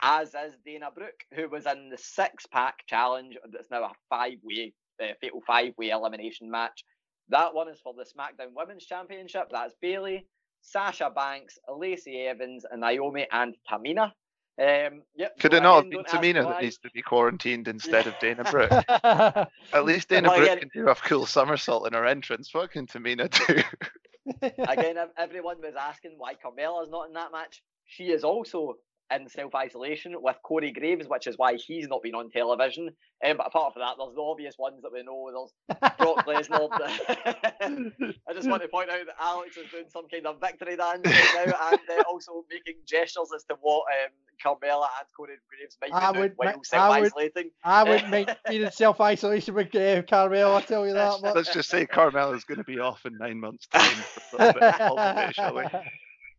as is Dana Brooke, who was in the six pack challenge that's now a five way uh, fatal five way elimination match. That one is for the SmackDown Women's Championship. That's Bayley, Sasha Banks, Lacey Evans, and Naomi and Tamina. Um, yep, Could it not have been Tamina that needs to be quarantined instead of Dana Brooke? (laughs) At least Dana Well, Brooke again- can do a cool somersault in her entrance. What can Tamina do? Again, everyone was asking why Carmella's not in that match. She is also in self isolation with Corey Graves, which is why he's not been on television. Um, but apart from that, there's the obvious ones that we know. There's (laughs) Brock Lesnar. (laughs) I just want to point out that Alex is doing some kind of victory dance right now (laughs) and uh, also making gestures as to what um, Carmella and Corey Graves might be I doing would while ma- I self isolating. I wouldn't mind being in self isolation with uh, Carmel, I'll tell you that. much. Let's just say Carmella's going to be off in nine months' time for a bit of holiday, shall we?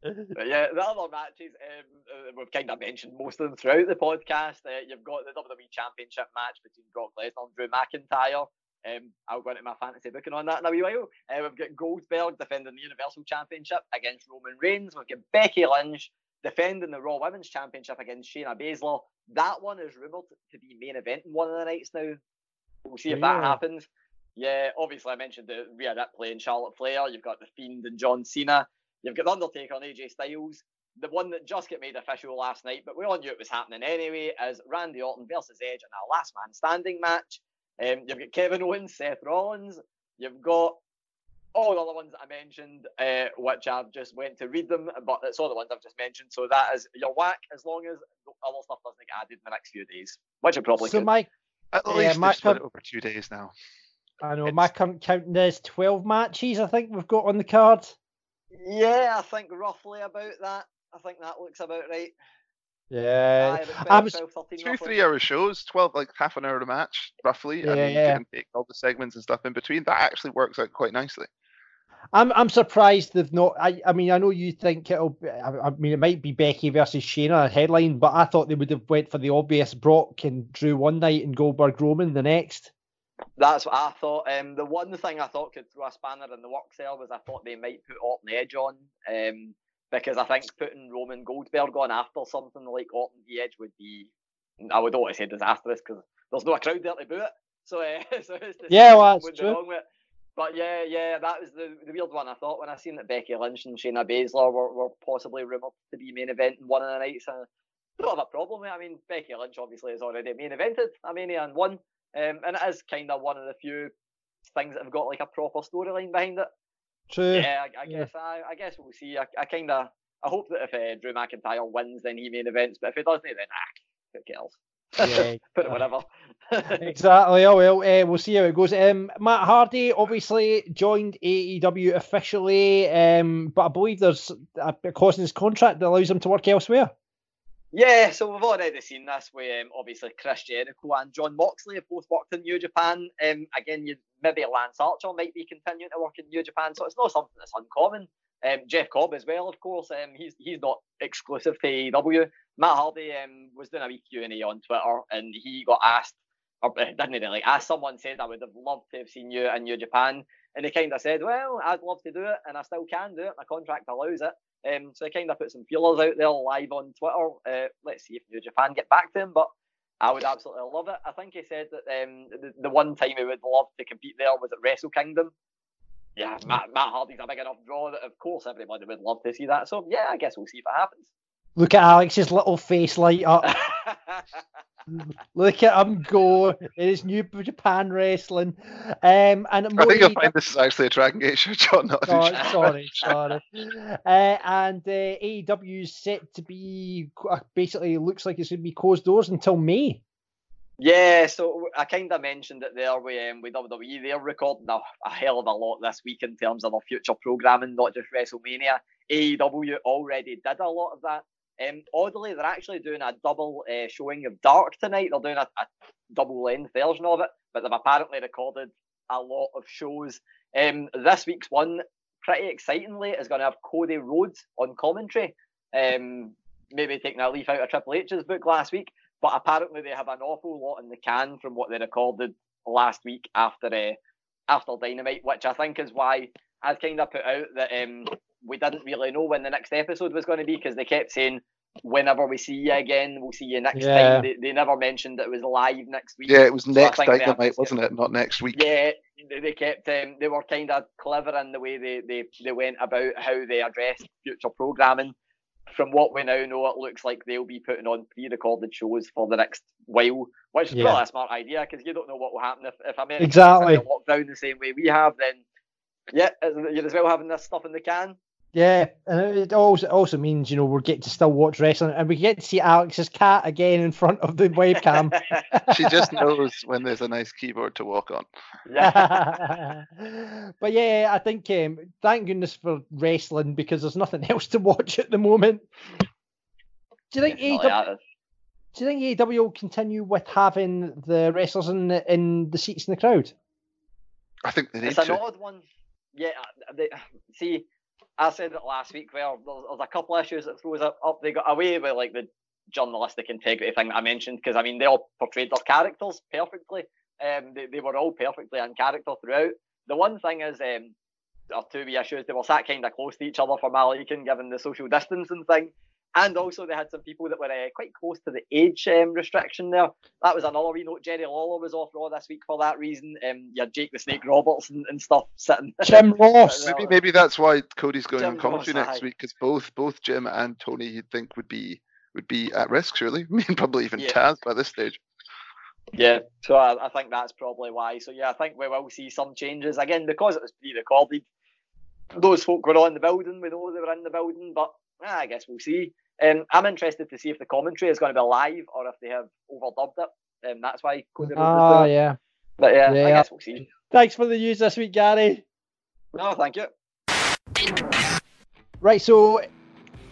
(laughs) But yeah, the other matches, um, uh, we've kind of mentioned most of them throughout the podcast. Uh, you've got the WWE Championship match between Brock Lesnar and Drew McIntyre. Um, I'll go into my fantasy booking on that in a wee while. Uh, we've got Goldberg defending the Universal Championship against Roman Reigns. We've got Becky Lynch defending the Raw Women's Championship against Shayna Baszler. That one is rumoured to be main event in one of the nights now. We'll see if that happens. Yeah, obviously I mentioned the Rhea Ripley and Charlotte Flair. You've got the Fiend and John Cena. You've got The Undertaker and AJ Styles. The one that just got made official last night, but we all knew it was happening anyway, is Randy Orton versus Edge in a last man standing match. Um, you've got Kevin Owens, Seth Rollins. You've got all the other ones that I mentioned, uh, which I've just went to read them, but it's all the ones I've just mentioned. So that is your whack, as long as the other stuff doesn't get added in the next few days, which it probably so could. my, At Yeah, least my they split it com- over two days now. I know It's- my current count is twelve matches. I think we've got on the card. Yeah, I think roughly about that. I think that looks about right. Yeah, I 12, was Two roughly. three-hour shows, twelve like half an hour a match, roughly. and then you Yeah. can take all the segments and stuff in between. That actually works out quite nicely. I'm I'm surprised they've not. I I mean I know you think it'll. Be, I, I mean it might be Becky versus Shayna headline, but I thought they would have went for the obvious Brock and Drew one night and Goldberg Roman the next. That's what I thought. Um, the one thing I thought could throw a spanner in the works there was I thought they might put Orton Edge on, um, because I think putting Roman Goldberg on after something like Orton the Edge would be, I would always say disastrous because there's no crowd there to boo it. So, uh, (laughs) so it's Yeah, well, that's true. wrong with. But yeah, yeah, that was the, the weird one. I thought when I seen that Becky Lynch and Shayna Baszler were, were possibly rumoured to be main event in one of the nights. I don't have a problem with it. I mean, Becky Lynch obviously is already main evented Armenia and won. Um, and it is kind of one of the few things that have got like a proper storyline behind it. True. Yeah, I, I Yeah. guess I, I guess we'll see. I, I kind of I hope that if uh, Drew McIntyre wins, then he main events. But if he doesn't, then ah, who cares? Yeah, (laughs) Put it whatever. (laughs) (laughs) exactly. Oh well, uh, we'll see how it goes. Um, Matt Hardy obviously joined AEW officially, um, but I believe there's a clause in his contract that allows him to work elsewhere. Yeah, so we've already seen this with um, obviously Chris Jericho and Jon Moxley have both worked in New Japan. Um, again, you maybe Lance Archer might be continuing to work in New Japan, so it's not something that's uncommon. Um, Jeff Cobb as well, of course. Um, he's he's not exclusive to AEW. Matt Hardy um, was doing a wee Q and A on Twitter, and he got asked, or uh, didn't really ask. Someone said, "I would have loved to have seen you in New Japan," and he kind of said, "Well, I'd love to do it, and I still can do it. My contract allows it." Um, so I kind of put some feelers out there live on Twitter. Uh, let's see if New Japan get back to him, but I would absolutely love it. I think he said that um, the, the one time he would love to compete there was at Wrestle Kingdom. Yeah, Matt, Matt Hardy's a big enough draw that of course everybody would love to see that. So yeah, I guess we'll see if it happens. Look at Alex's little face light up. Look at him go in his new Japan wrestling. Um, and I think you'll find this is actually a Dragon Gate show, John. Not a Oh, sorry, sorry. Uh, and uh, AEW is set to be uh, basically looks like it's going to be closed doors until May. Yeah, so I kind of mentioned it there with, um, with WWE. They're recording a, a hell of a lot this week in terms of their future programming, not just WrestleMania. AEW already did a lot of that. Um, oddly, they're actually doing a double uh, showing of Dark tonight. They're doing a, a double length version of it, but they've apparently recorded a lot of shows. Um, this week's one, pretty excitingly, is going to have Cody Rhodes on commentary. Um, maybe taking a leaf out of Triple H's book last week but apparently they have an awful lot in the can from what they recorded last week after uh, after Dynamite, which I think is why I've kind of put out that um, we didn't really know when the next episode was going to be because they kept saying whenever we see you again, we'll see you next Yeah. time. They, they never mentioned that it was live next week. Yeah, it was So next think they have Dynamite, wasn't it? Not next week. Yeah, they, they kept. Um, they were kind of clever in the way they, they, they went about how they addressed future programming. From what we now know, it looks like they'll be putting on pre-recorded shows for the next while, which is Yeah. probably a smart idea because you don't know what will happen if if America Exactly. lock down the same way we have. Then, yeah, you're as well having this stuff in the can. Yeah, and it also also means you know we're getting to still watch wrestling, and we get to see Alex's cat again in front of the webcam. (laughs) She just knows when there's a nice keyboard to walk on. yeah. (laughs) but yeah, I think um, thank goodness for wrestling because there's nothing (laughs) else to watch at the moment. Do you think Definitely AEW, do you think AEW will continue with having the wrestlers in the, in the seats in the crowd? I think they need It's an odd one. Yeah, uh, they, see, I said it last week where there's, a couple of issues that throws up, up. They got away with like the journalistic integrity thing that I mentioned because I mean they all portrayed their characters perfectly. Um, they, they were all perfectly in character throughout. The one thing is, um, there are two wee issues. They were sat kind of close to each other for Malikan, given the social distancing thing. And also, they had some people that were uh, quite close to the age um, restriction there. That was another wee note. Jerry Lawler was off Raw this week for that reason. Um, you had Jake the Snake Roberts and, and stuff sitting. (laughs) Jim Ross. Maybe maybe that's why Cody's going on Jim commentary Ross, next aye. week because both both Jim and Tony you'd think would be would be at risk surely. (laughs) I mean probably even Yeah. Taz by this stage. Yeah, so I, I think that's probably why. So yeah, I think we will see some changes again because it was pre-recorded. Those folk were on the building. We know they were in the building, but ah, I guess we'll see. Um, I'm interested to see if the commentary is going to be live or if they have overdubbed it. Um, that's why Cody Rhodes is Ah, it. yeah. But yeah, I guess we'll see. Thanks for the news this week, Gary. No, thank you. Right, so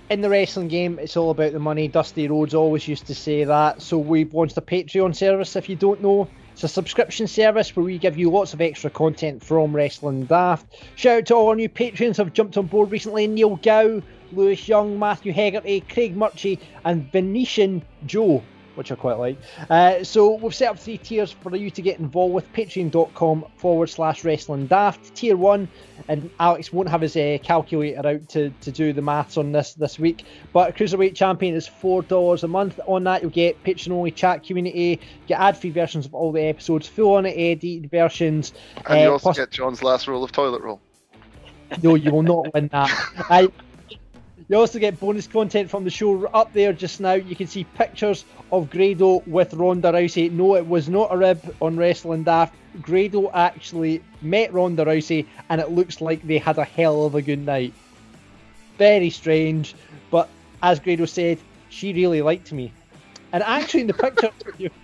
in the wrestling game, it's all about the money. Dusty Rhodes always used to say that. So we've launched a Patreon service. If you don't know, it's a subscription service where we give you lots of extra content from Wrestling Daft. Shout out to all our new patrons who have jumped on board recently: Neil Gow, Lewis Young, Matthew Hegarty, Craig Murchie, and Venetian Joe. Which I quite like. Uh, so we've set up three tiers for you to get involved with. Patreon.com forward slash wrestling daft. Tier one, and Alex won't have his uh, calculator out to, to do the maths on this this week. But Cruiserweight Champion is four dollars a month. On that, you'll get patron only chat community, get ad free versions of all the episodes, full on edited versions. And you uh, also plus- get John's last roll of toilet roll. no, you will not win that. (laughs) I, you also get bonus content from the show up there just now. You can see pictures of Grado with Ronda Rousey. No, it was not a rib on Wrestling Daft. Grado actually met Ronda Rousey, and it looks like they had a hell of a good night. Very strange, but as Grado said, she really liked me. And actually, in the picture, (laughs)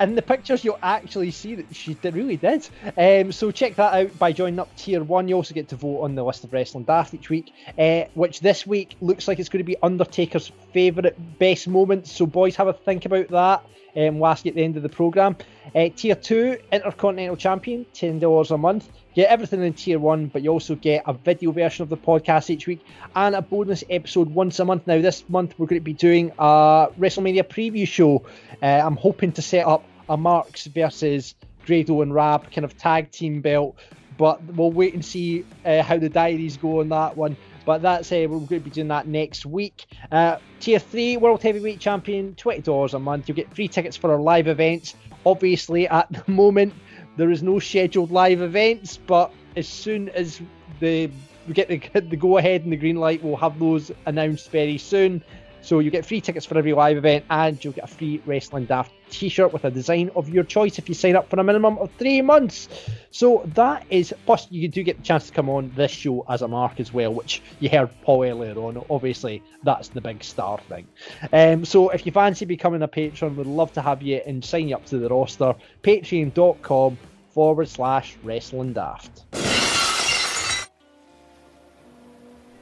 in the pictures, you'll actually see that she did, really did. Um, so check that out by joining up tier one. You also get to vote on the list of wrestling daft each week, uh, which this week looks like it's going to be Undertaker's favourite best moments. So boys, have a think about that. And um, last at the end of the program. Uh, tier two, Intercontinental Champion, ten dollars a month. Get everything in tier one, but you also get a video version of the podcast each week and a bonus episode once a month. Now, this month we're going to be doing a WrestleMania preview show. Uh, I'm hoping to set up a Marks versus Grado and Rab kind of tag team belt, but we'll wait and see uh, how the diaries go on that one. But that's uh, we're going to be doing that next week. Uh, tier three, World Heavyweight Champion, twenty dollars a month. You'll get free tickets for our live events. Obviously, at the (laughs) moment, there is no scheduled live events, but as soon as the we get the, (laughs) the go ahead and the green light, we'll have those announced very soon. So you get free tickets for every live event, and you'll get a free Wrestling Daft T-shirt with a design of your choice if you sign up for a minimum of three months. So that is plus you do get the chance to come on this show as a mark as well, which you heard Paul earlier on. Obviously, that's the big star thing. Um, so if you fancy becoming a patron, we'd love to have you and sign you up to the roster. Patreon.com forward slash Wrestling Daft.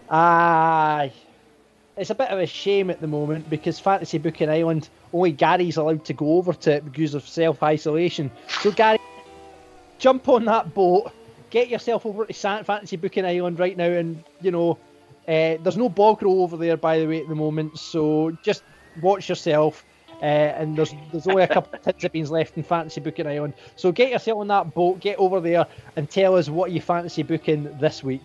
Aye. It's a bit of a shame at the moment because Fantasy Booking Island, only Gary's allowed to go over to it because of self isolation. So, Gary, jump on that boat, get yourself over to Fantasy Booking Island right now, and you know, uh, there's no bog roll over there, by the way, at the moment. So, just watch yourself. Uh, and there's there's only a couple of tins of beans left in Fantasy Booking Island. So get yourself on that boat, get over there, and tell us what you fantasy booking this week.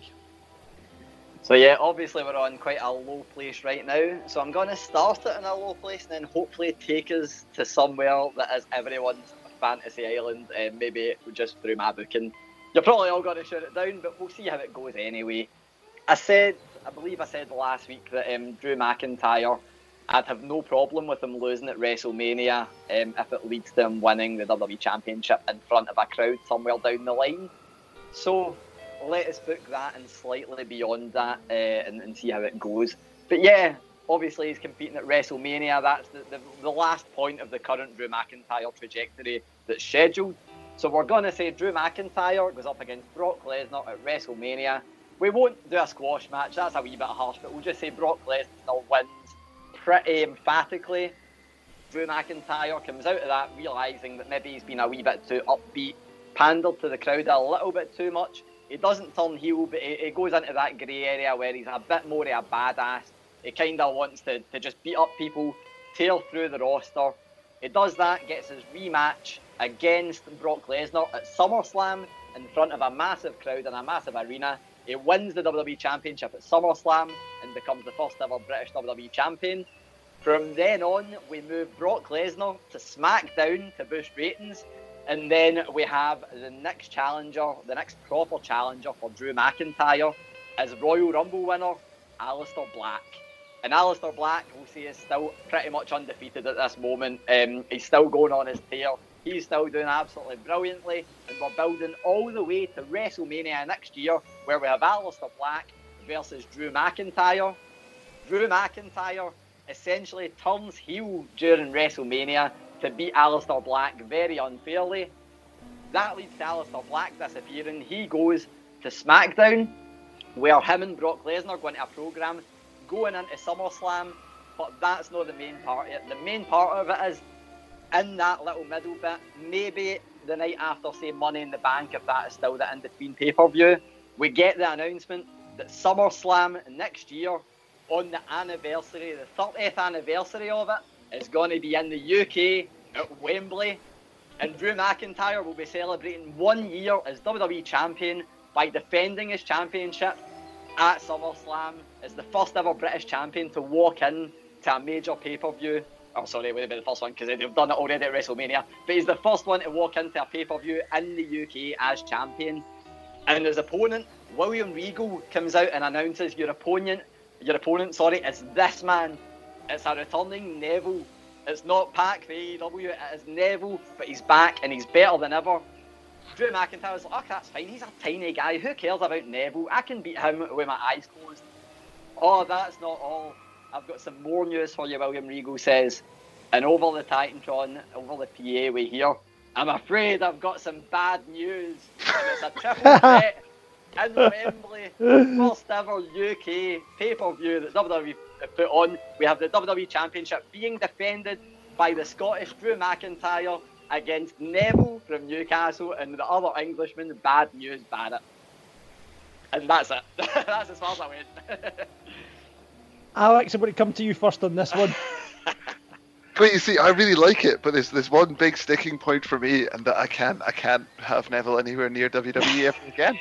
So yeah, obviously we're on quite a low place right now. So I'm going to start it in a low place and then hopefully take us to somewhere that is everyone's fantasy island, and maybe just through my booking. You're probably all going to shut it down, but we'll see how it goes anyway. I said, I believe I said last week that um, Drew McIntyre, I'd have no problem with him losing at WrestleMania um, if it leads to him winning the WWE Championship in front of a crowd somewhere down the line. So let us book that and slightly beyond that uh, and, and see how it goes. But yeah, obviously he's competing at WrestleMania. That's the, the, the last point of the current Drew McIntyre trajectory that's scheduled. So we're going to say Drew McIntyre goes up against Brock Lesnar at WrestleMania. We won't do a squash match, that's a wee bit harsh, but we'll just say Brock Lesnar wins pretty emphatically. Drew McIntyre comes out of that realising that maybe he's been a wee bit too upbeat, pandered to the crowd a little bit too much. He doesn't turn heel, but he, he goes into that grey area where he's a bit more of a badass. He kind of wants to, to just beat up people, tear through the roster. He does that, gets his rematch against Brock Lesnar at SummerSlam in front of a massive crowd in a massive arena. He wins the WWE Championship at SummerSlam and becomes the first ever British WWE Champion. From then on, we move Brock Lesnar to SmackDown to boost ratings. And then we have the next challenger, the next proper challenger for Drew McIntyre as Royal Rumble winner, Aleister Black. And Aleister Black, we'll see, is still pretty much undefeated at this moment. Um, he's still going on his tear. He's still doing absolutely brilliantly. And we're building all the way to WrestleMania next year, where we have Aleister Black versus Drew McIntyre. Drew McIntyre essentially turns heel during WrestleMania to beat Aleister Black very unfairly. That leads to Aleister Black disappearing. He goes to SmackDown, where him and Brock Lesnar go into a program going into SummerSlam. But that's not the main part of it. The main part of it is in that little middle bit, maybe the night after, say, Money in the Bank, if that is still the in between pay per view, we get the announcement that SummerSlam next year, on the anniversary, the 30th anniversary of it, is going to be in the UK at Wembley. And Drew McIntyre will be celebrating one year as WWE Champion by defending his championship at SummerSlam as the first ever British champion to walk in to a major pay per view. Oh, sorry, it would have been the first one because they've done it already at WrestleMania. But he's the first one to walk into a pay per view in the UK as champion. And his opponent, William Regal, comes out and announces your opponent, your opponent, sorry, is this man. It's a returning Neville. It's not Pac for AEW, it is Neville, but he's back and he's better than ever. Drew McIntyre's like, oh, that's fine. He's a tiny guy. Who cares about Neville? I can beat him with my eyes closed. Oh, that's not all. I've got some more news for you, William Regal says. And over the Titantron, over the PA we hear, I'm afraid I've got some bad news. And it's a triple (laughs) threat in Wembley. First ever UK pay-per-view that WWE Uh, put on. We have the WWE Championship being defended by the Scottish Drew McIntyre against Neville from Newcastle and the other Englishman, Bad News Barrett. And that's it. (laughs) that's as far as I went. (laughs) Alex, I'm going to come to you first on this one. (laughs) Wait, you see, I really like it, but there's there's one big sticking point for me, and that I can't I can't have Neville anywhere near WWE ever again.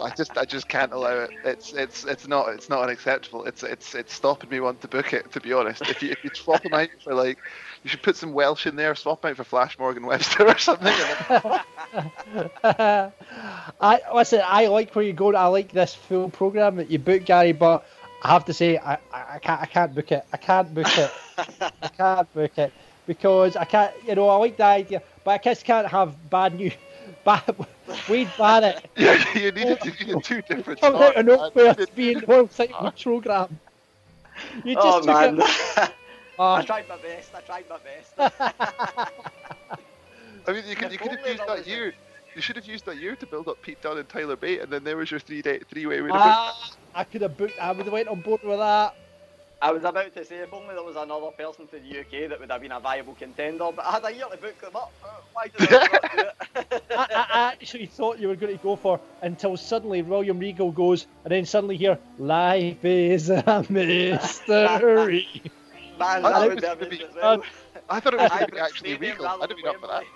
I just I just can't allow it. It's it's it's not it's not unacceptable. It's it's it's stopping me wanting to book it. To be honest, if you if you swap him out for like, you should put some Welsh in there. Swap him out for Flash Morgan Webster or something. (laughs) I listen. I like where you go. I like this full program that you book, Gary. But I have to say, I, I, I can't I can't book it. I can't book it. I (laughs) can't book it because I can't. You know, I like the idea, but I just can't have bad news. Bad, Wade Barrett. yeah, you needed you needed two (laughs) different. Come out of starts, man. nowhere You to needed be in two World different Cycle program. You just oh took man. it. (laughs) I Oh, tried my best. I tried my best. (laughs) I mean, you could you could have used that that year. You should have used that year to build up Pete Dunne and Tyler Bate, and then there was your three day three way. ah, I could have booked. I would have went on board with that. I was about to say if only there was another person to the UK that would have been a viable contender, but I had a year to book them up. Uh, Why did I not do it? (laughs) I, I I actually thought you were going to go for until suddenly William Regal goes, and then suddenly here, life is a mystery. (laughs) Man, I that think would be amazing be- as well. I thought it was going to be (laughs) actually Regal. I'd have been than up for that.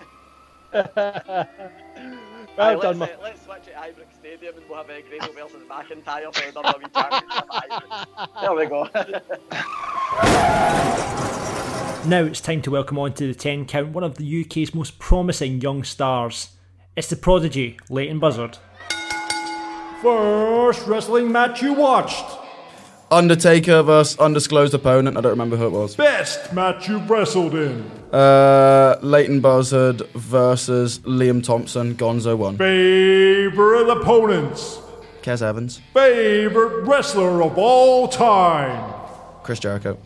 Wembley. well Aye, done, let's, my uh, let's switch at Ibrox Stadium and we'll have uh, Grado versus McIntyre for the WWE Championship. Aye. There we go. (laughs) Now it's time to welcome on to the 10 count one of the UK's most promising young stars. It's the prodigy, Leyton Buzzard. First wrestling match you watched. Undertaker versus undisclosed opponent. I don't remember who it was. Best match you've wrestled in. Uh, Leyton Buzzard versus Liam Thompson. Gonzo won. Favorite opponents. Kez Evans. Favorite wrestler of all time. Chris Jericho.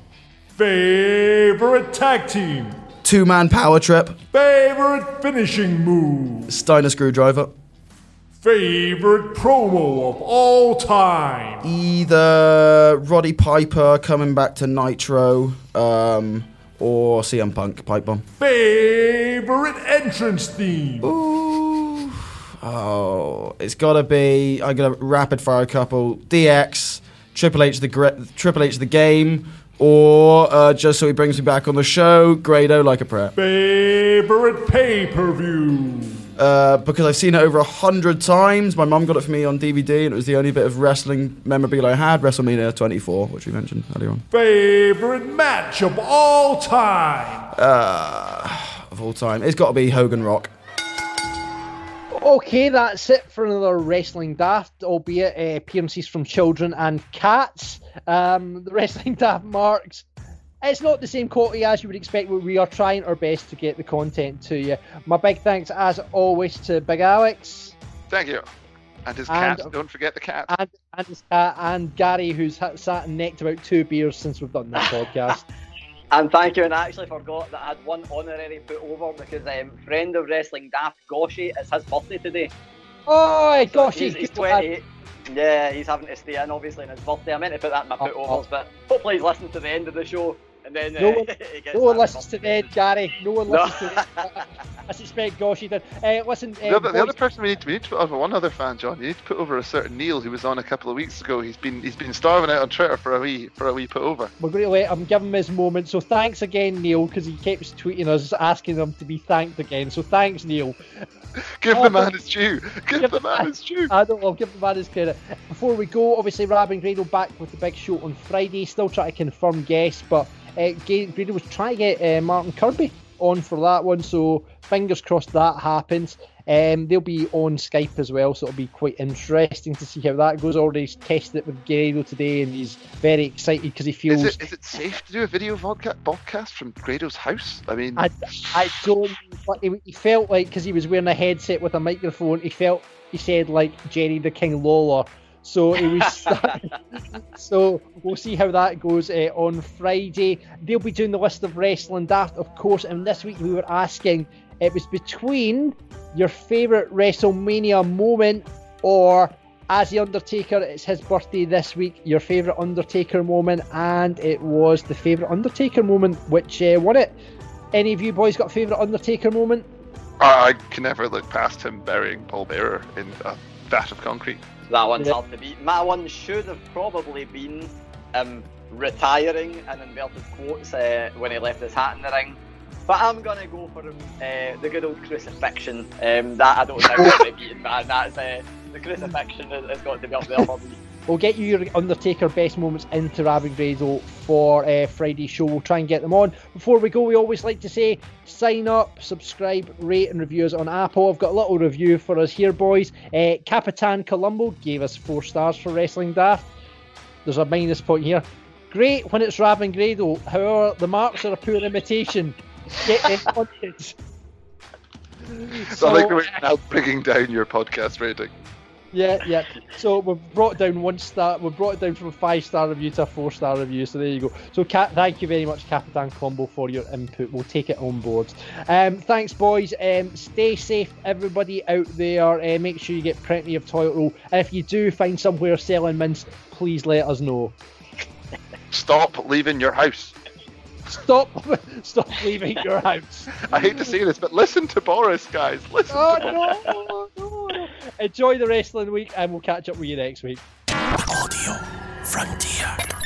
Favorite tag team. Two man power trip. Favorite finishing move. Steiner Screwdriver. Favorite promo of all time. Either Roddy Piper coming back to Nitro um, or CM Punk Pipe Bomb. Favorite entrance theme. Ooh. Oh, it's got to be. I'm gonna rapid fire a couple. DX, Triple H the Triple H the game, or uh, just so he brings me back on the show, Grado like a prayer. Favorite pay per view. Uh, because I've seen it over a hundred times. My mum got it for me on DVD, and it was the only bit of wrestling memorabilia I had. WrestleMania 24, which we mentioned earlier on. Favorite match of all time. Uh, of all time, it's got to be Hogan Rock. Okay, that's it for another Wrestling Daft, albeit uh, appearances from children and cats. Um, the (laughs) Wrestling Daft marks. It's not the same quality as you would expect, but we are trying our best to get the content to you. My big thanks, as always, to Big Alex Thank you. And his And- cat. Don't forget the cat. and and, his cat, and Gary, who's sat and necked about two beers since we've done this (laughs) podcast. And thank you, and I actually forgot that I had one honorary put over because um, friend of wrestling Daft Goshi, it's his birthday today. Oh, gosh, he's, he's he's 28. Yeah, he's having to stay in obviously on his birthday. I meant to put that in my put Oh, overs, but hopefully he's listening to the end of the show and then uh, (laughs) No one- No one listens to birthday Ned, Gary. No one No. listens to Ned. I suspect Goshi did. Uh, listen, The uh, other, the other person we need to we need to put over one other fan, John. You need to put over a certain Neil who was on a couple of weeks ago. He's been he's been starving out on Twitter for a wee for a wee put over. We're going to let him give him his moment. So thanks again, Neil, because he keeps tweeting us asking him to be thanked again. So thanks, Neil. (laughs) Give Oh, the man his due. Give Give the the man man- his due. I don't. I'll give the man his credit. Before we go, obviously, Rab and Grado back with the big show on Friday. Still trying to confirm guests, but uh, was trying to get uh, Martin Kirby on for that one. So fingers crossed that happens. Um, they'll be on Skype as well, so it'll be quite interesting to see how that goes. Already tested it with Grado today, and he's very excited because he feels. Is it is it safe to do a video vodka podcast from Grado's house? I mean, I, I don't. But he, he felt like because he was wearing a headset with a microphone, he felt he said like Jerry the King Lawler. So he was. (laughs) so we'll see how that goes uh, on Friday. They'll be doing the list of wrestling daft, of course. And this week we were asking it was between your favourite WrestleMania moment or. As the Undertaker, it's his birthday this week. Your favourite Undertaker moment, and it was the favourite Undertaker moment, which uh, won it. Any of you boys got a favourite Undertaker moment? I I can never look past him burying Paul Bearer in a vat of concrete. That one's Yeah. hard to beat. My one should have probably been um, retiring in inverted quotes uh, when he left his hat in the ring. But I'm gonna go for him, uh, the good old crucifixion. Um, that I don't think I'll be beaten, man. That's uh, the crucifixion has, has got to be up there for me. We'll get you your Undertaker best moments into Rabin Grado for uh, Friday's show. We'll try and get them on. Before we go, we always like to say sign up, subscribe, rate, and review us on Apple. I've got a little review for us here, boys. Uh, Capitan Colombo gave us four stars for Wrestling Daft. There's a minus point here. Great when it's Rabin Grado. However, the marks are a poor imitation. Get in (laughs) context. So, I like the way you're now bringing down your podcast rating. Yeah, yeah. So we've brought down one star. We've brought it down from a five star review to a four star review. So there you go. So Cat, thank you very much, Capitan Combo, for your input. We'll take it on board. Um, thanks, boys. Um, stay safe, everybody out there. Uh, make sure you get plenty of toilet roll. And if you do find somewhere selling mints, please let us know. Stop leaving your house. Stop, (laughs) stop leaving your house. I hate to say this, but listen to Boris, guys. Listen Oh to no, no, no. Enjoy the wrestling week, and we'll catch up with you next week. Audio Frontier.